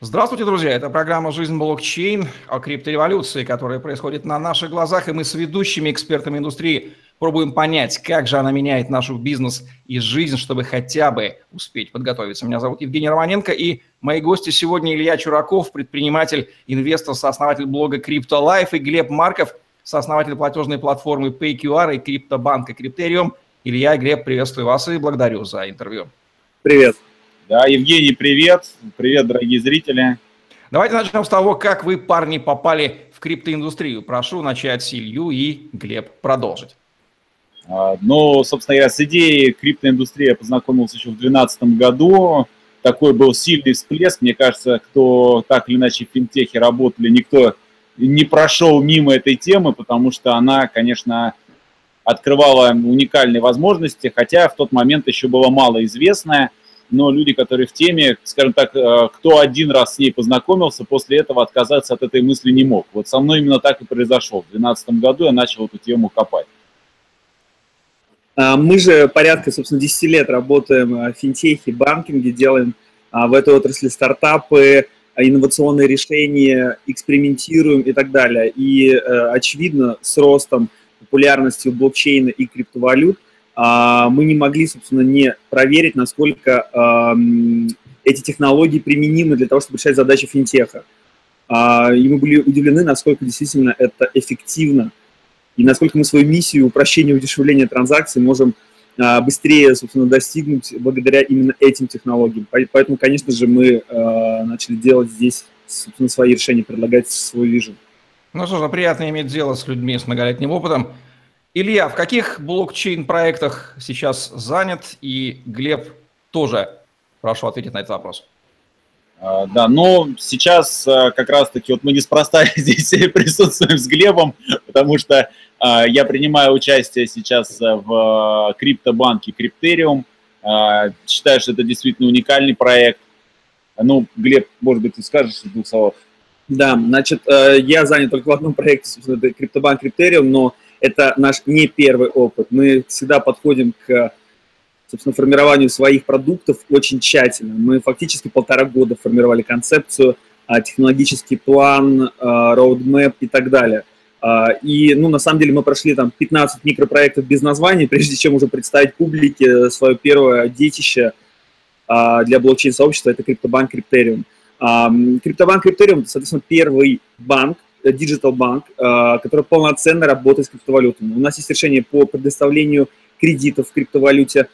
Здравствуйте, друзья! Это программа «Жизнь блокчейн» о криптореволюции, которая происходит на наших глазах, и мы с ведущими экспертами индустрии пробуем понять, как же она меняет наш бизнес и жизнь, чтобы хотя бы успеть подготовиться. Меня зовут Евгений Романенко, и мои гости сегодня Илья Чураков, предприниматель, инвестор, сооснователь блога CryptoLife, и Глеб Марков, сооснователь платежной платформы PayQR и криптобанка Криптериум. Илья и Глеб, приветствую вас и благодарю за интервью. Привет. Да, Евгений, привет. Привет, дорогие зрители. Давайте начнем с того, как вы, парни, попали в криптоиндустрию. Прошу начать с Илью и Глеб продолжить. А, ну, собственно говоря, с идеей криптоиндустрии я познакомился еще в 2012 году. Такой был сильный всплеск. Мне кажется, кто так или иначе в финтехе работали, никто не прошел мимо этой темы, потому что она, конечно, открывала уникальные возможности, хотя в тот момент еще было мало известная но люди, которые в теме, скажем так, э, кто один раз с ней познакомился, после этого отказаться от этой мысли не мог. Вот со мной именно так и произошло. В 2012 году я начал эту тему копать. А, мы же порядка, собственно, 10 лет работаем в финтехе, банкинге, делаем а, в этой отрасли стартапы, а, инновационные решения, экспериментируем и так далее. И, э, очевидно, с ростом популярности блокчейна и криптовалют а, мы не могли, собственно, не проверить, насколько эти технологии применимы для того, чтобы решать задачи финтеха. А, и мы были удивлены, насколько действительно это эффективно, и насколько мы свою миссию упрощения и удешевления транзакций можем а, быстрее, собственно, достигнуть благодаря именно этим технологиям. Поэтому, конечно же, мы начали делать здесь, собственно, свои решения, предлагать свой вижен. Ну что ж, приятно иметь дело с людьми с многолетним опытом. Илья, в каких блокчейн-проектах сейчас занят? И Глеб тоже прошу ответить на этот вопрос. А, да, но сейчас а, как раз-таки вот мы неспроста здесь присутствуем с Глебом, потому что а, я принимаю участие сейчас в криптобанке Криптериум. Считаю, что это действительно уникальный проект. Ну, Глеб, может быть, ты скажешь в двух словах? Да, значит, э, я занят только в одном проекте, собственно, это криптобанк Криптериум, но это наш не первый опыт. Мы всегда подходим к собственно, формированию своих продуктов очень тщательно. Мы фактически полтора года формировали концепцию, а, технологический план, roadmap и так далее. А, и, ну, на самом деле мы прошли там 15 микропроектов без названий, прежде чем уже представить публике свое первое детище а, для блокчейн-сообщества, это криптобанк Криптериум. Криптобанк Криптериум, соответственно, первый банк, Digital Bank, э, который полноценно работает с криптовалютами. У нас есть решение по предоставлению кредитов в криптовалюте,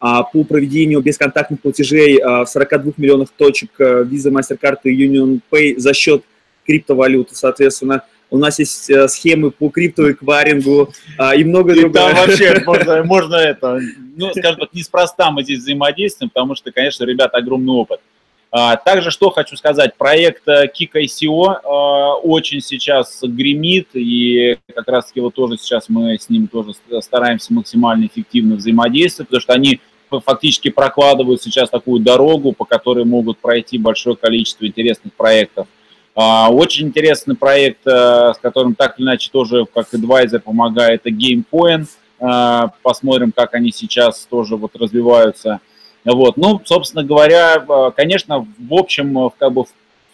а, по проведению бесконтактных платежей э, в 42 миллионах точек э, Visa, MasterCard и Union Pay за счет криптовалюты, соответственно. У нас есть схемы по криптоэкварингу и много другого. Там вообще можно, можно это, ну, скажем так, неспроста мы здесь взаимодействуем, потому что, конечно, ребят, огромный опыт. А, также что хочу сказать, проект э, Kik ICO э, очень сейчас гремит, и как раз таки вот тоже сейчас мы с ним тоже стараемся максимально эффективно взаимодействовать, потому что они фактически прокладывают сейчас такую дорогу, по которой могут пройти большое количество интересных проектов. А, очень интересный проект, э, с которым так или иначе тоже как адвайзер помогает, это GameCoin. Посмотрим, как они сейчас тоже вот развиваются. Вот. Ну, собственно говоря, э, конечно, в общем, э, как бы,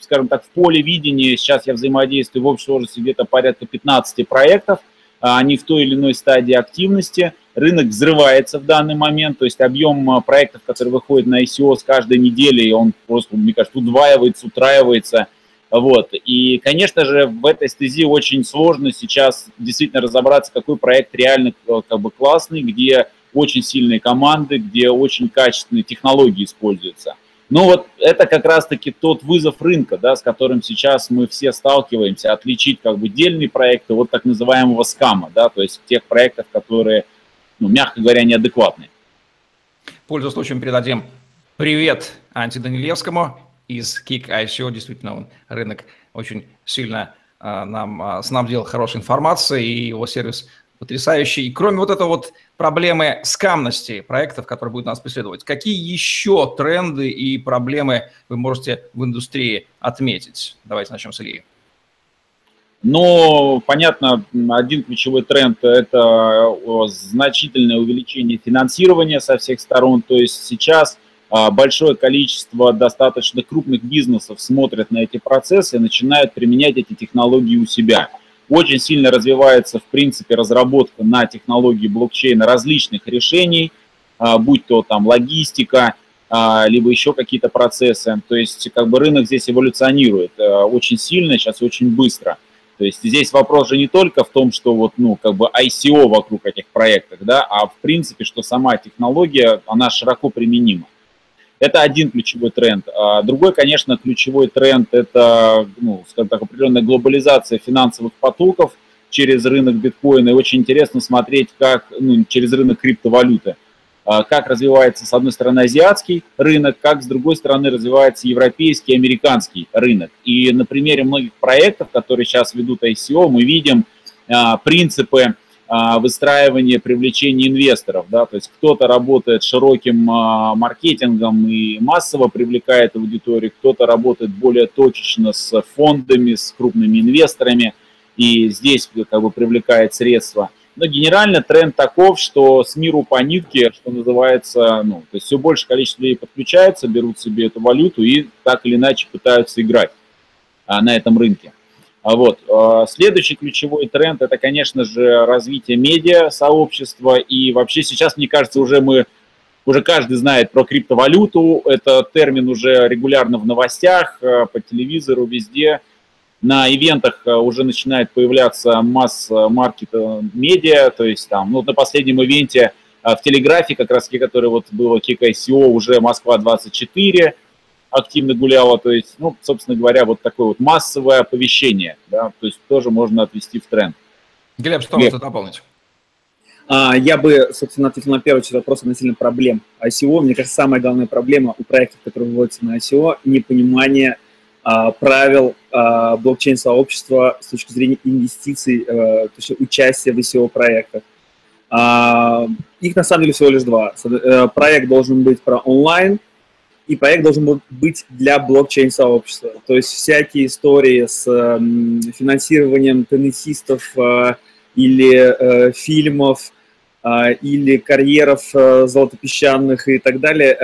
скажем так, в поле видения сейчас я взаимодействую в общей сложности где-то порядка 15 проектов, а они в той или иной стадии активности. Рынок взрывается в данный момент, то есть объем э, проектов, которые выходят на ICO с каждой недели, он просто, мне кажется, удваивается, утраивается. Вот. И, конечно же, в этой стези очень сложно сейчас действительно разобраться, какой проект реально как бы классный, где очень сильные команды, где очень качественные технологии используются. Ну вот это как раз-таки тот вызов рынка, да, с которым сейчас мы все сталкиваемся, отличить как бы дельные проекты от так называемого скама, да, то есть тех проектов, которые, ну, мягко говоря, неадекватные. Пользуясь случаем, передадим привет Анти Данилевскому из Kick ICO. Действительно, он рынок очень сильно э, нам э, снабдил хорошей информацией, и его сервис потрясающий. И кроме вот этой вот проблемы скамности проектов, которые будут нас преследовать, какие еще тренды и проблемы вы можете в индустрии отметить? Давайте начнем с Ильи. Ну, понятно, один ключевой тренд – это значительное увеличение финансирования со всех сторон. То есть сейчас а, большое количество достаточно крупных бизнесов смотрят на эти процессы и начинают применять эти технологии у себя. Очень сильно развивается, в принципе, разработка на технологии блокчейна различных решений, а, будь то там логистика, а, либо еще какие-то процессы. То есть как бы рынок здесь эволюционирует очень сильно, сейчас очень быстро. То есть здесь вопрос же не только в том, что вот, ну, как бы ICO вокруг этих проектов, да, а в принципе, что сама технология, она широко применима. Это один ключевой тренд. А другой, конечно, ключевой тренд – это, ну, скажем так, определенная глобализация финансовых потоков через рынок биткоина. И очень интересно смотреть, как ну, через рынок криптовалюты, а, как развивается, с одной стороны, азиатский рынок, как, с другой стороны, развивается европейский, американский рынок. И на примере многих проектов, которые сейчас ведут ICO, мы видим а, принципы выстраивание, привлечение инвесторов, да, то есть кто-то работает широким а, маркетингом и массово привлекает аудиторию, кто-то работает более точечно с фондами, с крупными инвесторами и здесь как бы привлекает средства. Но генерально тренд таков, что с миру по нитке, что называется, ну, то есть все больше количество людей подключается, берут себе эту валюту и так или иначе пытаются играть а, на этом рынке. А вот. А, следующий ключевой тренд – это, конечно же, развитие медиа сообщества. И вообще сейчас, мне кажется, уже мы уже каждый знает про криптовалюту. Это термин уже регулярно в новостях, а, по телевизору, везде. На ивентах уже начинает появляться масс-маркет медиа. То есть там, ну, на последнем ивенте в Телеграфе, как раз, который вот было ICO, уже Москва-24, активно гуляла, то есть, ну, собственно говоря, вот такое вот массовое оповещение, да, то есть тоже можно отвести в тренд. Глеб, что можно дополнить? А, я бы, собственно, ответил на первый вопрос относительно проблем ICO. Мне кажется, самая главная проблема у проектов, которые выводятся на ICO, непонимание а, правил а, блокчейн-сообщества с точки зрения инвестиций, а, то есть участия в ICO-проектах. Их на самом деле всего лишь два. Э, проект должен быть про онлайн, и проект должен быть для блокчейн-сообщества. То есть всякие истории с э, финансированием теннисистов э, или э, фильмов, э, или карьеров золотопесчаных и так далее.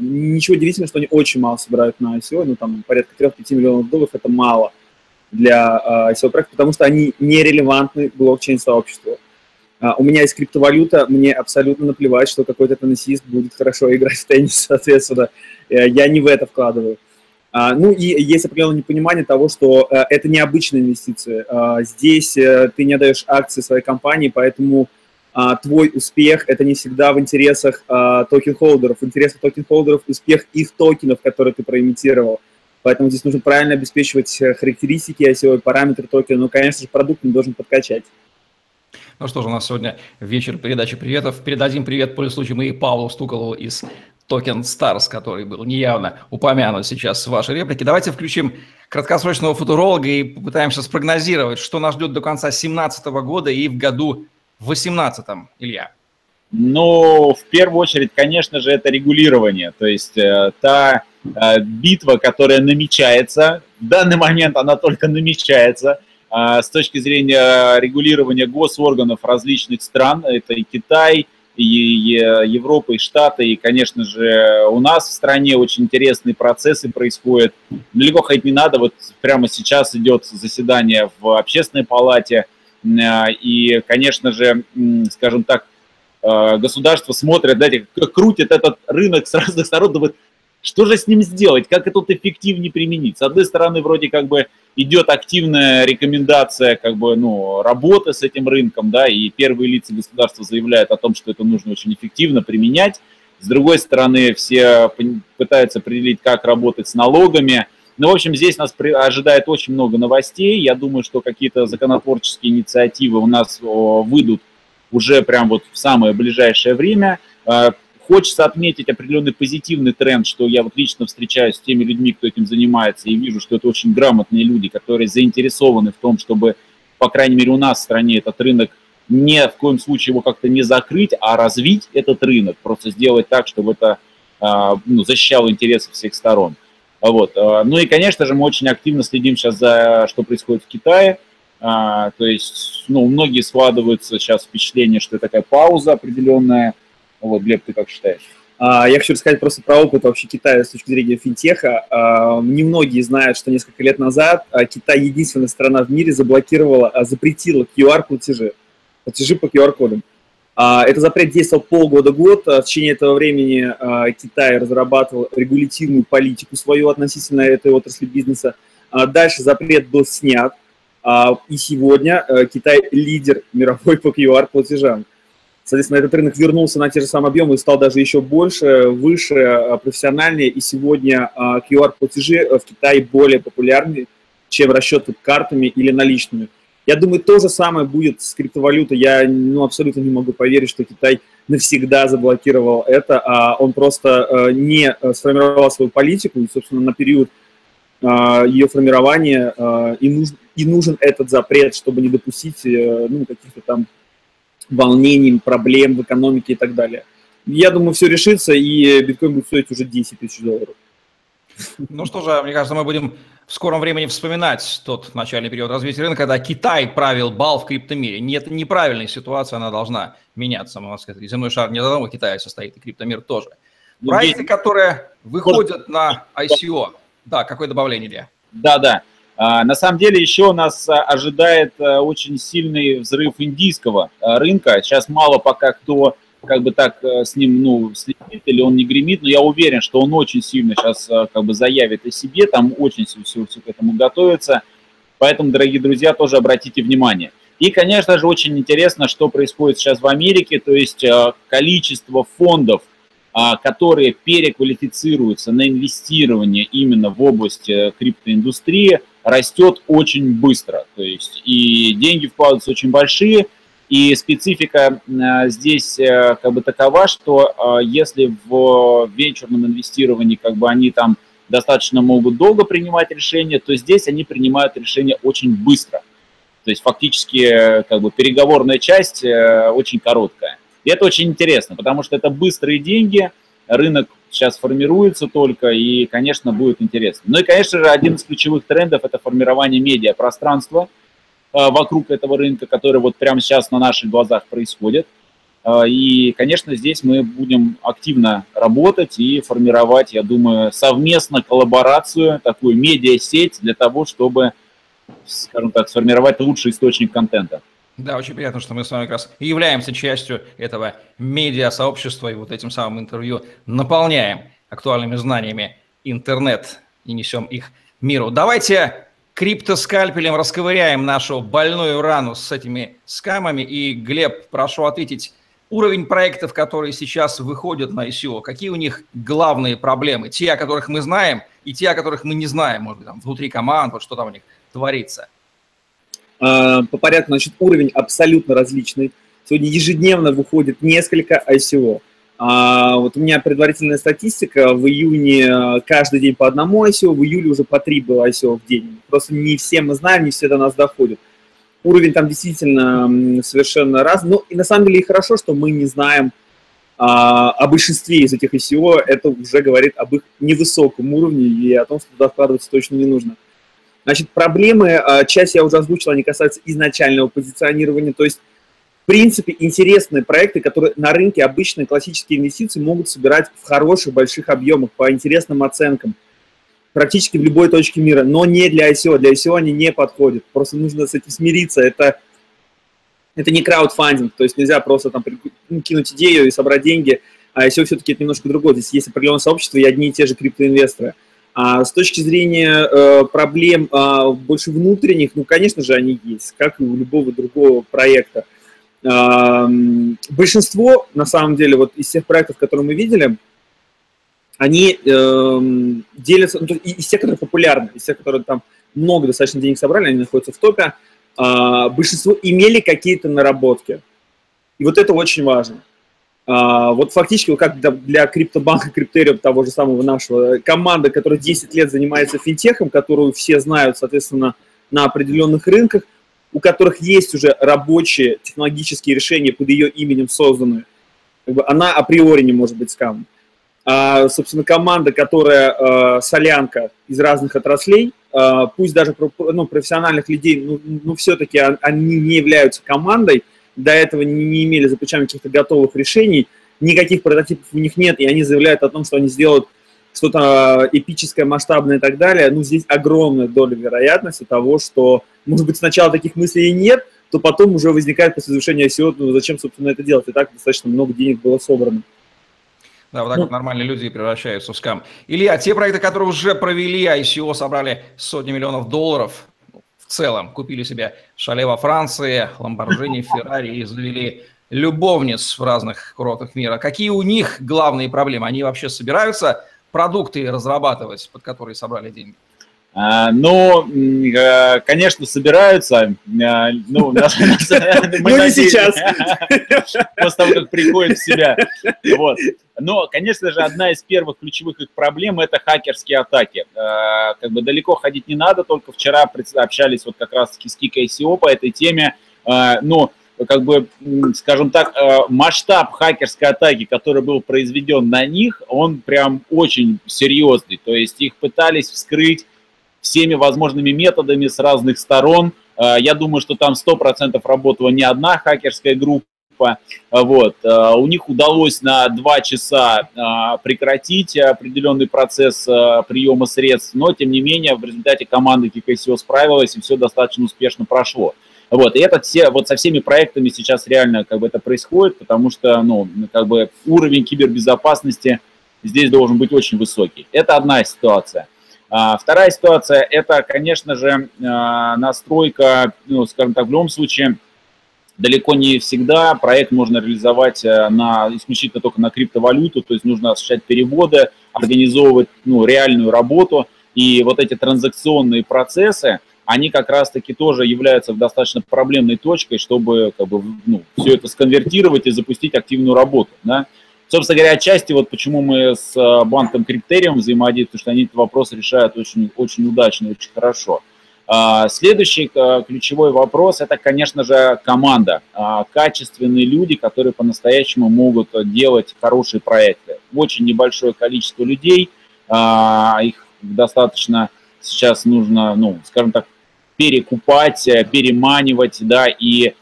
Ничего удивительного, что они очень мало собирают на ICO, ну там порядка 3-5 миллионов долларов, это мало для ICO проекта, потому что они нерелевантны блокчейн-сообществу. Uh, у меня есть криптовалюта, мне абсолютно наплевать, что какой-то теннисист будет хорошо играть в теннис, соответственно. Э, я не в это вкладываю. А, ну и есть определенное непонимание того, что э, это необычная инвестиция. А, здесь э, ты не даешь акции своей компании, поэтому а, твой успех – это не всегда в интересах токен-холдеров. В интересах токен-холдеров успех их токенов, которые ты проэмитировал. Поэтому здесь нужно правильно обеспечивать характеристики ICO, параметры токена. Ну, конечно же, продукт не должен подкачать. Ну что же, у нас сегодня вечер передачи приветов. Передадим привет, по случаю, и Павлу Стуколову из TokenStars, который был неявно упомянут сейчас в вашей реплике. Давайте включим краткосрочного футуролога и попытаемся спрогнозировать, что нас ждет до конца 2017 года и в году 2018, Илья. Ну, в первую очередь, конечно же, это регулирование. То есть э, та э, битва, которая намечается, в данный момент она только намечается, с точки зрения регулирования госорганов различных стран, это и Китай, и Европа, и Штаты, и, конечно же, у нас в стране очень интересные процессы происходят. Далеко ходить не надо, вот прямо сейчас идет заседание в общественной палате, и, конечно же, скажем так, э, государство смотрит, знаете, крутит этот рынок с разных сторон, думает, что же с ним сделать, как это тут эффективнее применить? С одной стороны, вроде как бы идет активная рекомендация как бы, ну, работы с этим рынком, да, и первые лица государства заявляют о том, что это нужно очень эффективно применять. С другой стороны, все пытаются определить, как работать с налогами. Ну, в общем, здесь нас ожидает очень много новостей. Я думаю, что какие-то законотворческие инициативы у нас выйдут уже прям вот в самое ближайшее время. Хочется отметить определенный позитивный тренд, что я вот лично встречаюсь с теми людьми, кто этим занимается, и вижу, что это очень грамотные люди, которые заинтересованы в том, чтобы, по крайней мере, у нас в стране этот рынок ни в коем случае его как-то не закрыть, а развить этот рынок, просто сделать так, чтобы это а, ну, защищало интересы всех сторон. Вот. А, ну и, конечно же, мы очень активно следим сейчас за, что происходит в Китае. А, то есть, ну, многие складываются сейчас впечатление, что это такая пауза определенная, вот, Глеб, ты как считаешь? А, я хочу рассказать просто про опыт вообще Китая с точки зрения финтеха. А, немногие знают, что несколько лет назад а, Китай единственная страна в мире заблокировала, запретила QR-платежи, платежи по QR-кодам. Это запрет действовал полгода-год. В течение этого времени Китай разрабатывал регулятивную политику свою относительно этой отрасли бизнеса. Дальше запрет был снят. И сегодня Китай лидер мировой по QR-платежам. Соответственно, этот рынок вернулся на те же самые объемы и стал даже еще больше, выше, а, профессиональнее. И сегодня QR-платежи а, в Китае более популярны, чем расчеты картами или наличными. Я думаю, то же самое будет с криптовалютой. Я ну, абсолютно не могу поверить, что Китай навсегда заблокировал это, а он просто а, не сформировал свою политику, и, собственно, на период ее формирования и нужен, и нужен этот запрет, чтобы не допустить э, ну, каких-то там волнений, проблем в экономике и так далее. Я думаю, все решится, и биткоин будет стоить уже 10 тысяч долларов. Ну что же, мне кажется, мы будем в скором времени вспоминать тот начальный период развития рынка, когда Китай правил бал в криптомире. Нет, это неправильная ситуация, она должна меняться. Можно сказать, земной шар не одного Китая состоит, и криптомир тоже. Ну, Проекты, которые выходят на ICO. Да, какое добавление, Илья? Да, да. А, на самом деле еще нас а, ожидает а, очень сильный взрыв индийского рынка. Сейчас мало пока кто как бы так с ним, ну, следит или он не гремит, но я уверен, что он очень сильно сейчас как бы заявит о себе, там очень все, все к этому готовится. Поэтому, дорогие друзья, тоже обратите внимание. И, конечно же, очень интересно, что происходит сейчас в Америке, то есть количество фондов, которые переквалифицируются на инвестирование именно в область э, криптоиндустрии, растет очень быстро. То есть и деньги вкладываются очень большие, и специфика э, здесь э, как бы такова, что если в венчурном инвестировании как бы они там достаточно могут долго принимать решения, то здесь они принимают решения очень быстро. То есть фактически как бы переговорная часть очень короткая. И это очень интересно, потому что это быстрые деньги, рынок сейчас формируется только, и, конечно, будет интересно. Ну и, конечно же, один из ключевых трендов – это формирование медиапространства э, вокруг этого рынка, который вот прямо сейчас на наших глазах происходит. Э, и, конечно, здесь мы будем активно работать и формировать, я думаю, совместно коллаборацию, такую медиасеть для того, чтобы, скажем так, сформировать лучший источник контента. Да, очень приятно, что мы с вами как раз являемся частью этого медиа-сообщества и вот этим самым интервью наполняем актуальными знаниями интернет и несем их миру. Давайте криптоскальпелем расковыряем нашу больную рану с этими скамами. И, Глеб, прошу ответить, уровень проектов, которые сейчас выходят на ICO, какие у них главные проблемы? Те, о которых мы знаем, и те, о которых мы не знаем, может быть, там, внутри команд, вот что там у них творится – по порядку, значит, уровень абсолютно различный. Сегодня ежедневно выходит несколько ICO. А, вот у меня предварительная статистика, в июне а, каждый день по одному ICO, в июле уже по три было ICO в день. Просто не все мы знаем, не все до нас доходят. Уровень там действительно совершенно раз. Ну и на самом деле и хорошо, что мы не знаем а, о большинстве из этих ICO. Это уже говорит об их невысоком уровне и о том, что туда вкладываться точно не нужно. Значит, проблемы, а, часть я уже озвучил, они касаются изначального позиционирования, то есть, в принципе, интересные проекты, которые на рынке обычные классические инвестиции могут собирать в хороших, больших объемах, по интересным оценкам, практически в любой точке мира, но не для ICO, для ICO они не подходят, просто нужно с этим смириться, это, это не краудфандинг, то есть нельзя просто там ну, кинуть идею и собрать деньги, а ICO все-таки это немножко другое, здесь есть определенное сообщество и одни и те же криптоинвесторы – а с точки зрения э, проблем э, больше внутренних, ну, конечно же, они есть, как и у любого другого проекта. Э, большинство, на самом деле, вот из всех проектов, которые мы видели, они э, делятся, ну, из тех, которые популярны, из тех, которые там много достаточно денег собрали, они находятся в топе, большинство имели какие-то наработки. И вот это очень важно. А, вот фактически, как для криптобанка Криптериум, того же самого нашего, команда, которая 10 лет занимается финтехом, которую все знают, соответственно, на определенных рынках, у которых есть уже рабочие технологические решения под ее именем бы она априори не может быть скамом. А, собственно, команда, которая э, солянка из разных отраслей, э, пусть даже ну, профессиональных людей, ну, ну все-таки они не являются командой, до этого не, имели за плечами каких-то готовых решений, никаких прототипов у них нет, и они заявляют о том, что они сделают что-то эпическое, масштабное и так далее, ну, здесь огромная доля вероятности того, что, может быть, сначала таких мыслей и нет, то потом уже возникает после завершения ICO, ну, зачем, собственно, это делать? И так достаточно много денег было собрано. Да, вот так ну, вот нормальные люди превращаются в скам. Илья, те проекты, которые уже провели ICO, собрали сотни миллионов долларов, целом купили себе шале во Франции, Ламборджини, Феррари и завели любовниц в разных курортах мира. Какие у них главные проблемы? Они вообще собираются продукты разрабатывать, под которые собрали деньги? А, ну, э, конечно, собираются. А, ну, не сейчас. После того, как приходят в себя. Вот. Но, конечно же, одна из первых ключевых их проблем – это хакерские атаки. А, как бы далеко ходить не надо, только вчера общались вот как раз-таки с Кикой ICO по этой теме. Ну, как бы, скажем так, масштаб хакерской атаки, который был произведен на них, он прям очень серьезный. То есть их пытались вскрыть всеми возможными методами с разных сторон. Э, я думаю, что там 100% работала не одна хакерская группа. Вот. Э, у них удалось на два часа прекратить определенный процесс приема средств, но, тем не менее, в результате команда KKSO справилась, и все достаточно успешно прошло. Вот, и это все, вот со всеми проектами сейчас реально как бы это происходит, потому что, ну, как бы уровень кибербезопасности здесь должен быть очень высокий. Это одна ситуация. А, вторая ситуация – это, конечно же, а, настройка, ну, скажем так, в любом случае, далеко не всегда проект можно реализовать э, на, исключительно только на криптовалюту, то есть нужно осуществлять переводы, организовывать ну, реальную работу, и вот эти транзакционные процессы, они как раз-таки тоже являются достаточно проблемной точкой, чтобы как бы, ну, все это сконвертировать и запустить активную работу. Да? Собственно говоря, отчасти вот почему мы с э, банком Криптериум взаимодействуем, потому что они этот вопрос решают очень, очень удачно очень хорошо. А, следующий э, ключевой вопрос – это, конечно же, команда. А, качественные люди, которые по-настоящему могут делать хорошие проекты. Очень небольшое количество людей, а, их достаточно сейчас нужно, ну, скажем так, перекупать, э, переманивать, да, и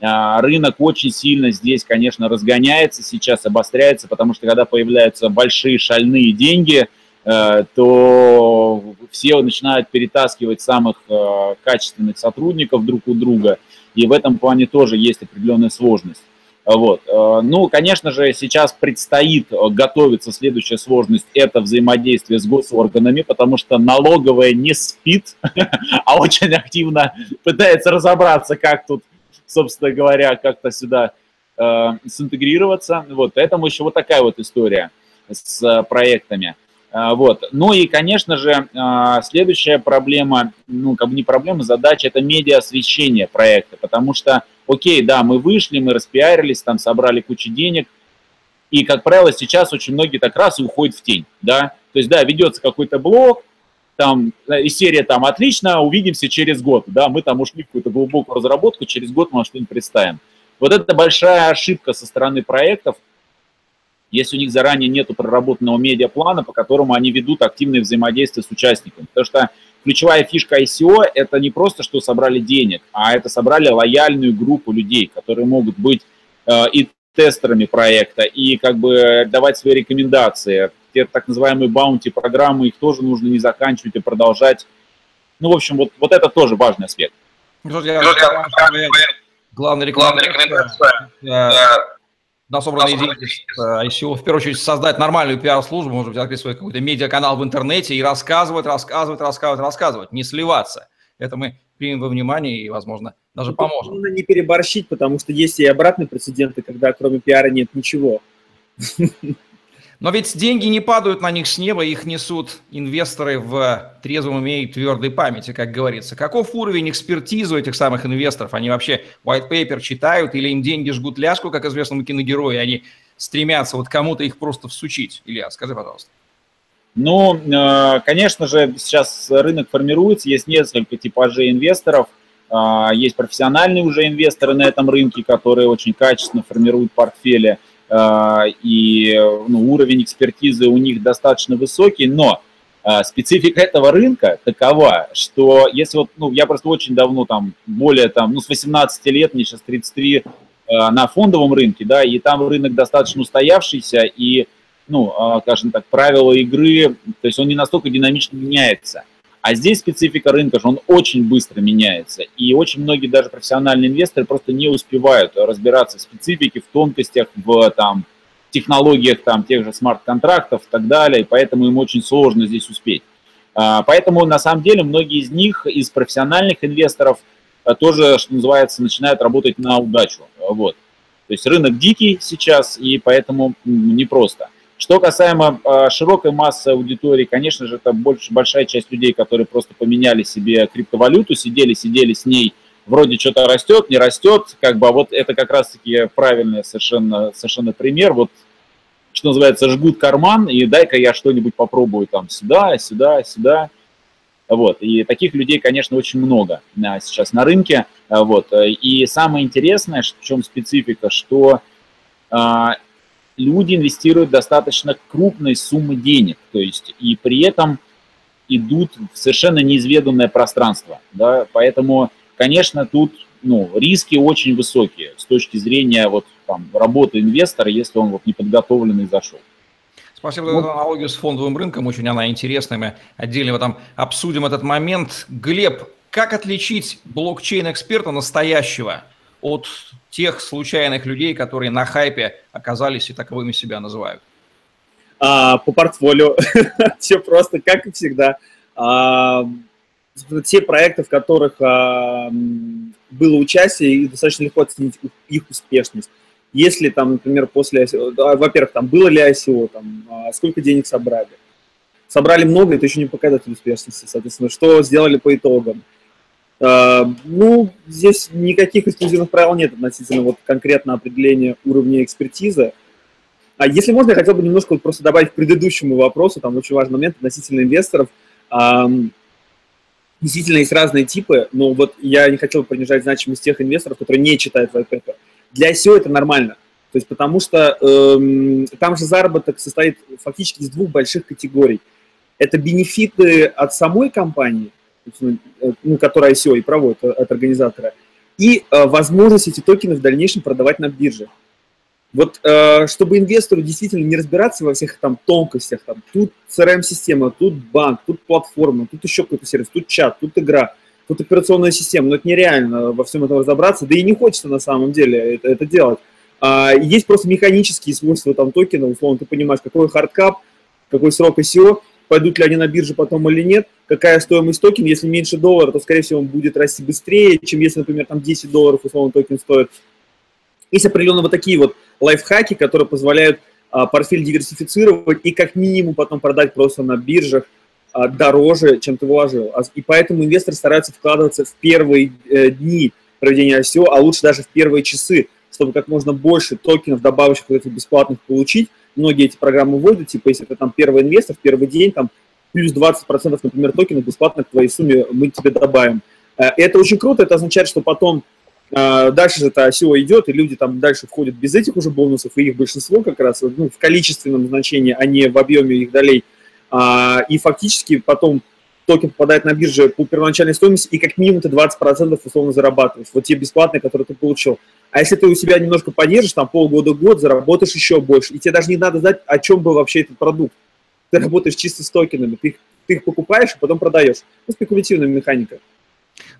рынок очень сильно здесь, конечно, разгоняется сейчас, обостряется, потому что когда появляются большие шальные деньги, э, то все начинают перетаскивать самых э, качественных сотрудников друг у друга, и в этом плане тоже есть определенная сложность. Вот. Э, ну, конечно же, сейчас предстоит готовиться следующая сложность – это взаимодействие с госорганами, потому что налоговая не спит, а очень активно пытается разобраться, как тут, собственно говоря, как-то сюда э, синтегрироваться. Вот, поэтому еще вот такая вот история с э, проектами. Э, вот. Ну и, конечно же, э, следующая проблема, ну, как бы не проблема, задача – это медиа-освещение проекта, потому что окей, да, мы вышли, мы распиарились, там собрали кучу денег, и, как правило, сейчас очень многие так раз и уходят в тень, да, то есть, да, ведется какой-то блог, там, э, и серия там, отлично, увидимся через год, да, мы там ушли в какую-то глубокую разработку, через год мы что-нибудь представим. Вот это большая ошибка со стороны проектов, если у них заранее нет проработанного медиаплана, по которому они ведут активное взаимодействие с участниками. Потому что ключевая фишка ICO – это не просто, что собрали денег, а это собрали лояльную группу людей, которые могут быть э, и тестерами проекта, и как бы давать свои рекомендации. Те так называемые баунти-программы, их тоже нужно не заканчивать и продолжать. Ну, в общем, вот, вот это тоже важный аспект. Главная рекомендация на собранные деньги ICO, в первую очередь, создать нормальную пиар-службу, может быть, открыть свой какой-то медиаканал в интернете и рассказывать, рассказывать, рассказывать, рассказывать, не сливаться. Это мы примем во внимание и, возможно, даже ну, поможем. Нужно не переборщить, потому что есть и обратные прецеденты, когда кроме пиара нет ничего. Но ведь деньги не падают на них с неба, их несут инвесторы в трезвом уме и твердой памяти, как говорится. Каков уровень экспертизы у этих самых инвесторов? Они вообще white paper читают или им деньги жгут ляжку, как известному киногерою, и они стремятся вот кому-то их просто всучить? Илья, скажи, пожалуйста. Ну, э, конечно же, сейчас рынок формируется, есть несколько типажей инвесторов, э, есть профессиональные уже инвесторы на этом рынке, которые очень качественно формируют портфели – и ну, уровень экспертизы у них достаточно высокий, но э, специфика этого рынка такова, что если вот, ну, я просто очень давно там, более там, ну, с 18 лет, мне сейчас 33, на фондовом рынке, да, и там рынок достаточно устоявшийся, и, ну, скажем так, правила игры, то есть он не настолько динамично меняется. А здесь специфика рынка же, он очень быстро меняется. И очень многие даже профессиональные инвесторы просто не успевают разбираться в специфике, в тонкостях, в там, технологиях там, тех же смарт-контрактов и так далее. И поэтому им очень сложно здесь успеть. А, поэтому на самом деле многие из них, из профессиональных инвесторов, а, тоже, что называется, начинают работать на удачу. Вот. То есть рынок дикий сейчас, и поэтому непросто. Что касаемо э, широкой массы аудитории, конечно же, это больше, большая часть людей, которые просто поменяли себе криптовалюту, сидели, сидели с ней, вроде что-то растет, не растет, как бы, а вот это как раз-таки правильный совершенно, совершенно пример, вот, что называется, жгут карман, и дай-ка я что-нибудь попробую там сюда, сюда, сюда, вот, и таких людей, конечно, очень много а, сейчас на рынке, а, вот, и самое интересное, в чем специфика, что а, люди инвестируют достаточно крупные суммы денег, то есть и при этом идут в совершенно неизведанное пространство, да, поэтому, конечно, тут ну, риски очень высокие с точки зрения вот, там, работы инвестора, если он вот неподготовленный зашел. Спасибо за аналогию с фондовым рынком, очень она интересная, мы отдельно там обсудим этот момент. Глеб, как отличить блокчейн-эксперта настоящего – от тех случайных людей, которые на хайпе оказались и таковыми себя называют? А, по портфолио. Все просто, как и всегда. А, те проекты, в которых а, было участие, и достаточно легко оценить их успешность. Если там, например, после ICO, во-первых, там было ли ICO, там, а, сколько денег собрали. Собрали много, это еще не показатель успешности, соответственно, что сделали по итогам. Э, ну, здесь никаких эксклюзивных правил нет относительно вот конкретно определения уровня экспертизы. А если можно, я хотел бы немножко вот просто добавить к предыдущему вопросу, там очень важный момент относительно инвесторов. Действительно, есть разные типы, но вот я не хотел принижать значимость тех инвесторов, которые не читают white paper. Для ICO это нормально. То есть потому что эм, там же заработок состоит фактически из двух больших категорий. Это бенефиты от самой компании, ну, которая ICO и проводит от организатора, и э, возможность эти токены в дальнейшем продавать на бирже. Вот э, чтобы инвестору действительно не разбираться во всех там тонкостях, там, тут CRM-система, тут банк, тут платформа, тут еще какой-то сервис, тут чат, тут игра, тут операционная система, но это нереально во всем этом разобраться, да и не хочется на самом деле это, это делать. А, есть просто механические свойства там токена, условно, ты понимаешь, какой hard cap, какой срок ICO, пойдут ли они на биржу потом или нет, какая стоимость токена, если меньше доллара, то, скорее всего, он будет расти быстрее, чем если, например, там 10 долларов, условно, токен стоит. Есть определенно вот такие вот лайфхаки, которые позволяют а, портфель диверсифицировать и как минимум потом продать просто на биржах а, дороже, чем ты вложил. А, и поэтому инвестор старается вкладываться в первые э, дни проведения ICO, а лучше даже в первые часы, чтобы как можно больше токенов добавочных вот этих бесплатных получить, многие эти программы вводят, типа, если ты там первый инвестор, в первый день там плюс 20%, например, токенов бесплатно к твоей сумме мы тебе добавим. Э, это очень круто, это означает, что потом э, дальше это ICO идет, и люди там дальше входят без этих уже бонусов, и их большинство как раз ну, в количественном значении, а не в объеме их долей. А, и фактически потом токен попадает на бирже по первоначальной стоимости, и как минимум ты 20% условно зарабатываешь. Вот те бесплатные, которые ты получил. А если ты у себя немножко поддержишь, там полгода-год, заработаешь еще больше. И тебе даже не надо знать, о чем был вообще этот продукт. Ты работаешь чисто с токенами, ты их, ты их покупаешь, а потом продаешь. Ну, спекулятивная механика.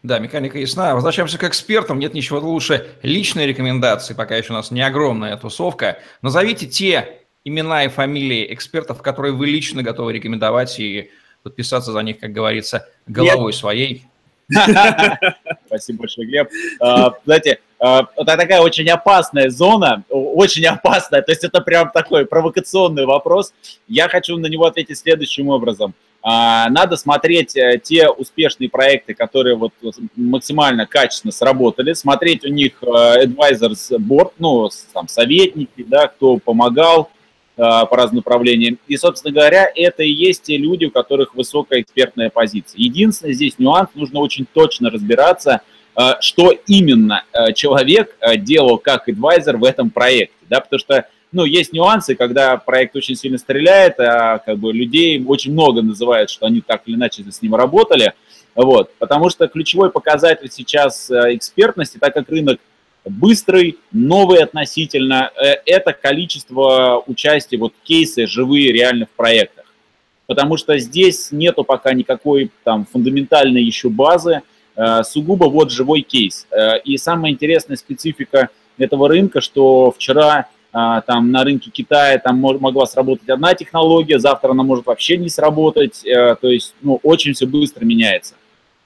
Да, механика ясна. Возвращаемся к экспертам. Нет ничего лучше личной рекомендации, пока еще у нас не огромная тусовка. Назовите те имена и фамилии экспертов, которые вы лично готовы рекомендовать и подписаться за них, как говорится, головой Нет. своей. Спасибо большое, Глеб. А, знаете, а, это такая очень опасная зона, очень опасная, то есть это прям такой провокационный вопрос. Я хочу на него ответить следующим образом. А, надо смотреть э, те успешные проекты, которые вот максимально качественно сработали, смотреть у них э, advisors board, ну, там, советники, да, кто помогал, по разным направлениям. И, собственно говоря, это и есть те люди, у которых высокая экспертная позиция. Единственное здесь нюанс, нужно очень точно разбираться, э, что именно э, человек делал как адвайзер в этом проекте, да, потому что ну, есть нюансы, когда проект очень сильно стреляет, а как бы людей очень много называют, что они так или иначе с ним работали, вот, потому что ключевой показатель сейчас экспертности, так как рынок быстрый, новый относительно, э, это количество участия, вот кейсы живые реально в проектах. Потому что здесь нету пока никакой там фундаментальной еще базы, э, сугубо вот живой кейс. Э, и самая интересная специфика этого рынка, что вчера там на рынке Китая там могла сработать одна технология, завтра она может вообще не сработать, то есть ну, очень все быстро меняется.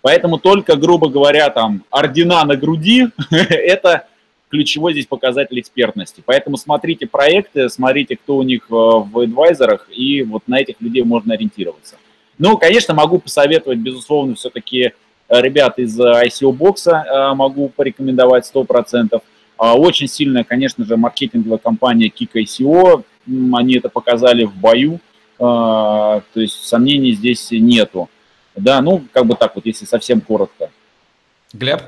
Поэтому только, грубо говоря, там ордена на груди – это ключевой здесь показатель экспертности. Поэтому смотрите проекты, смотрите, кто у них э, в адвайзерах, и вот на этих людей можно ориентироваться. Ну, конечно, могу посоветовать, безусловно, все-таки э, ребят из э, могу порекомендовать 100%. А очень сильная, конечно же, маркетинговая компания Kik ICO, они это показали в бою, то есть сомнений здесь нету. Да, ну, как бы так вот, если совсем коротко. Глеб?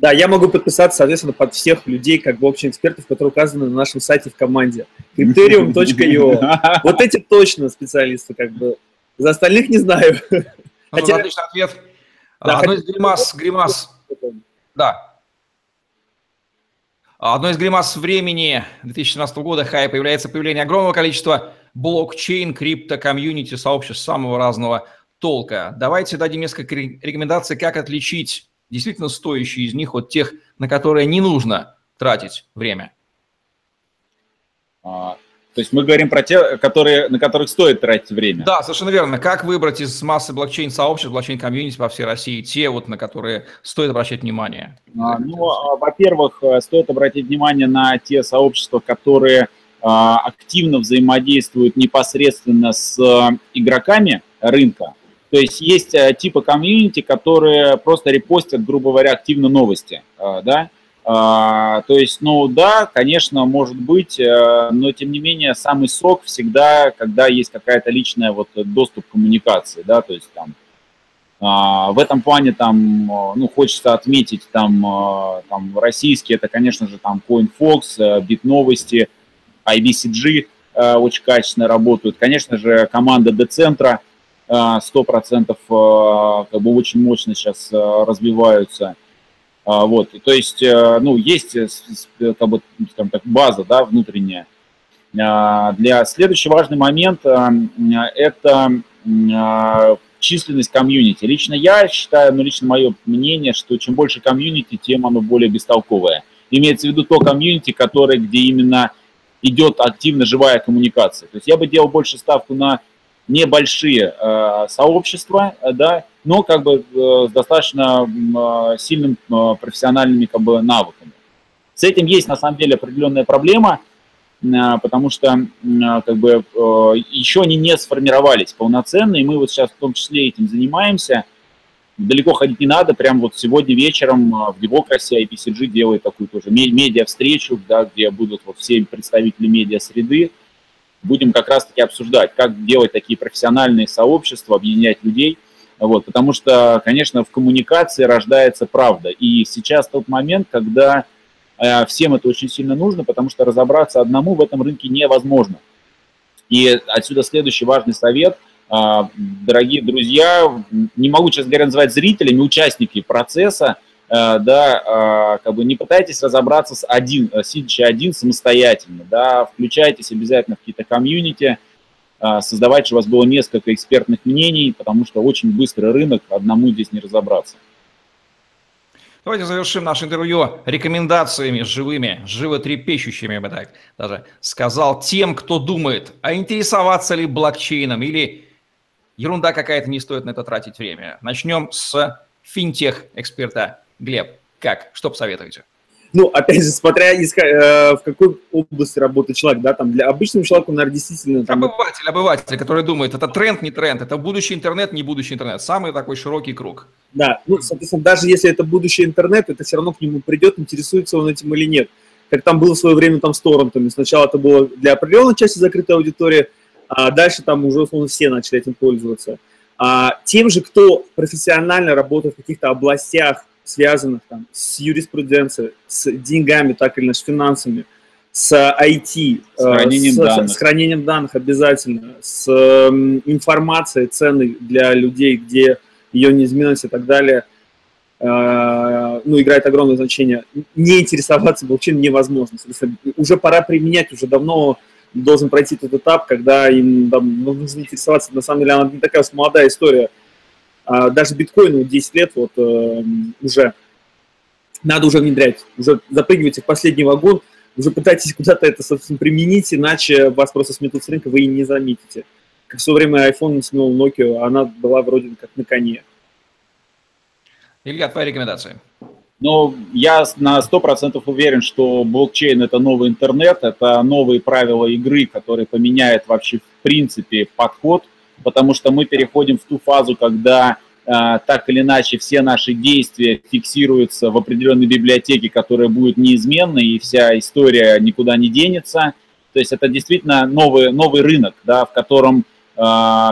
Да, я могу подписаться, соответственно, под всех людей, как бы общих экспертов, которые указаны на нашем сайте в команде. Criterium.io. Вот эти точно специалисты, как бы. За остальных не знаю. Ну, Хотя... Отличный ответ. Да, Одно из гримас, гримас, да. Одно из гримас времени 2017 года хайпа является появление огромного количества блокчейн, крипто, комьюнити, сообществ самого разного толка. Давайте дадим несколько рекомендаций, как отличить действительно стоящие из них от тех, на которые не нужно тратить время. А, то есть мы говорим про те, которые, на которых стоит тратить время. Да, совершенно верно. Как выбрать из массы блокчейн-сообществ, блокчейн-комьюнити по всей России те, вот, на которые стоит обращать внимание? А, ну, а, во-первых, э, стоит обратить внимание на те сообщества, которые а, активно взаимодействуют непосредственно с э, игроками рынка. То есть есть э, типы комьюнити, которые просто репостят, грубо говоря, активно новости, э, да. А, то есть, ну да, конечно, может быть, э, но тем не менее самый сок всегда, когда есть какая-то личная вот доступ к коммуникации, да, то есть там а, в этом плане там, ну, хочется отметить там, там российские, это, конечно же, там CoinFox, BitNovости, IBCG очень качественно работают. Конечно же, команда Децентра, сто процентов э, как бы очень мощно сейчас э, развиваются. А, вот, то есть, э, ну, есть, как бы, скажем так, база, да, внутренняя. А, для следующий важный момент – это численность комьюнити. Лично я считаю, ну, лично мое мнение, что чем больше комьюнити, тем оно более бестолковое. Имеется в виду то комьюнити, которое, где именно идет активно живая коммуникация. То есть я бы делал больше ставку на небольшие э, сообщества, да, но как бы э, с достаточно э, сильным профессиональными как бы навыками. С этим есть на самом деле определенная проблема, потому что как бы еще они не сформировались полноценно, и мы вот сейчас в том числе этим занимаемся. Далеко ходить не надо, прям вот сегодня вечером в Демокрасии IPCG делает такую тоже медиа-встречу, да, где будут вот все представители медиа-среды, будем как раз-таки обсуждать, как делать такие профессиональные сообщества, объединять людей. Вот, потому что, конечно, в коммуникации рождается правда. И сейчас тот момент, когда э, всем это очень сильно нужно, потому что разобраться одному в этом рынке невозможно. И отсюда следующий важный совет. Э, дорогие друзья, не могу, честно говоря, называть зрителями, участники процесса – да, э, как бы не пытайтесь разобраться с один, э, сидячи один самостоятельно, да, включайтесь обязательно в какие-то комьюнити, создавайте, чтобы у вас было несколько экспертных мнений, потому что очень быстрый рынок, одному здесь не разобраться. Давайте завершим наше интервью рекомендациями живыми, животрепещущими, я бы так даже сказал, тем, кто думает, а интересоваться ли блокчейном или ерунда какая-то, не стоит на это тратить время. Начнем с финтех-эксперта Глеб, как? Что посоветуете? Ну, опять же, смотря из, э, в какой области работает человек, да, там для обычного человека, наверное, действительно... Там... Обыватель, обыватель, который думает, это тренд, не тренд, это будущий интернет, не будущий интернет, самый такой широкий круг. Да, ну, соответственно, даже если это будущий интернет, это все равно к нему придет, интересуется он этим или нет. Как там было в свое время там с торрентами, сначала это было для определенной части закрытой аудитории, а дальше там уже, условно, все начали этим пользоваться. А тем же, кто профессионально работает в каких-то областях, связанных там, с юриспруденцией, с деньгами, так или иначе, с финансами, с IT, с хранением, с, данных. с хранением данных обязательно, с э, информацией ценной для людей, где ее неизменность и так далее. ну, играет огромное значение. Не интересоваться блокчейном невозможно. Уже пора применять, уже давно должен пройти тот этап, когда им там, ну, нужно интересоваться. На самом деле, она не такая молодая история. А даже биткоину 10 лет вот э, уже надо уже внедрять, уже запрыгивайте в последний вагон, уже пытайтесь куда-то это, собственно, применить, иначе вас просто сметут с рынка, вы и не заметите. Как в свое время iPhone сменил Nokia, она была вроде как на коне. Илья, твои рекомендации? Ну, я на 100% уверен, что блокчейн – это новый интернет, это новые правила игры, которые поменяют вообще в принципе подход, потому что мы переходим в ту фазу, когда а, так или иначе все наши действия фиксируются в определенной библиотеке, которая будет неизменной, и вся история никуда не денется. То есть это действительно новый, новый рынок, да, в котором э,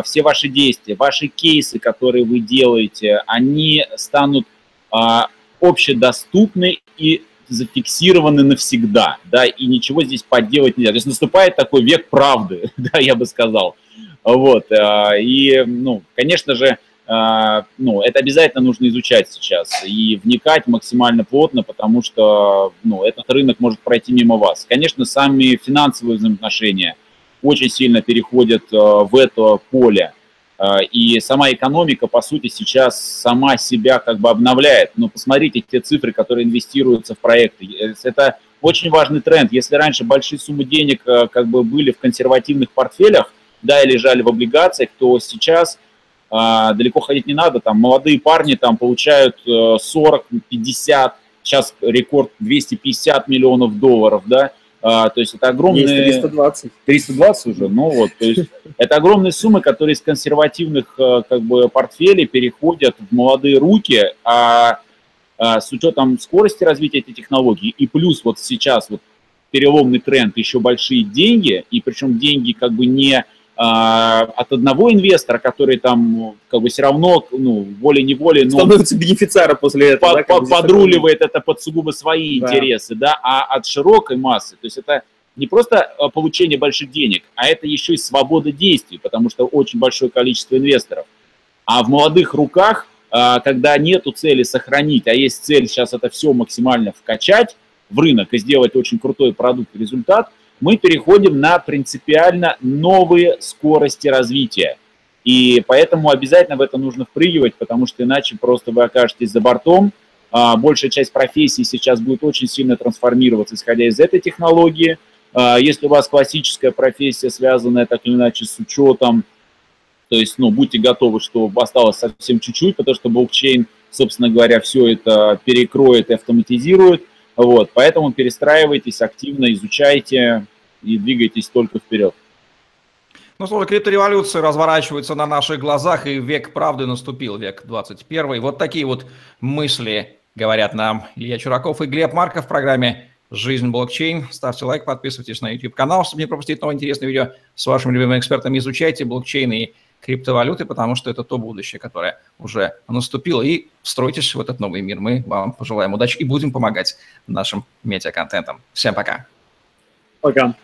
все ваши действия, ваши кейсы, которые вы делаете, они станут э, общедоступны и зафиксированы навсегда, да, и ничего здесь подделать нельзя. То есть наступает такой век правды, да, я бы сказал. Вот, и, ну, конечно же, а, ну, это обязательно нужно изучать сейчас и вникать максимально плотно, потому что ну, этот рынок может пройти мимо вас. Конечно, сами финансовые взаимоотношения очень сильно переходят а, в это поле. А, и сама экономика, по сути, сейчас сама себя как бы обновляет. Но посмотрите те цифры, которые инвестируются в проекты. Э, это очень важный тренд. Если раньше большие суммы денег как бы были в консервативных портфелях, да, и лежали в облигациях, то сейчас а, далеко ходить не надо, там молодые парни там получают 40, э, 50, сейчас рекорд 250 миллионов долларов, да, а, то есть это огромные... Есть 320. 320 уже, ну вот, то есть это огромные суммы, которые из консервативных э, как бы портфелей переходят в молодые руки, а, а с учетом скорости развития этой технологии и плюс вот сейчас вот переломный тренд, еще большие деньги, и причем деньги как бы не от одного инвестора, который там как бы все равно, ну, волей-неволей... Ну, Становится бенефициаром после этого. Под, да, подруливает это под сугубо свои да. интересы, да, а от широкой массы. То есть это не просто а, получение больших денег, а это еще и свобода действий, потому что очень большое количество инвесторов. А в молодых руках, а, когда нету цели сохранить, а есть цель сейчас это все максимально вкачать в рынок и сделать очень крутой продукт, результат – мы переходим на принципиально новые скорости развития. И поэтому обязательно в это нужно впрыгивать, потому что иначе просто вы окажетесь за бортом. А, большая часть профессий сейчас будет очень сильно трансформироваться, исходя из этой технологии. А, если у вас классическая профессия, связанная так или иначе с учетом, то есть, ну, будьте готовы, что осталось совсем чуть-чуть, потому что блокчейн, собственно говоря, все это перекроет и автоматизирует – вот, поэтому перестраивайтесь активно, изучайте и двигайтесь только вперед. Ну, слово криптореволюция разворачивается на наших глазах, и век правды наступил, век 21. Вот такие вот мысли говорят нам Илья Чураков и Глеб Марков в программе «Жизнь блокчейн». Ставьте лайк, подписывайтесь на YouTube-канал, чтобы не пропустить новое интересное видео с вашими любимыми экспертами. Изучайте блокчейн и криптовалюты, потому что это то будущее, которое уже наступило. И стройтесь в этот новый мир. Мы вам пожелаем удачи и будем помогать нашим медиаконтентам. Всем пока. Пока.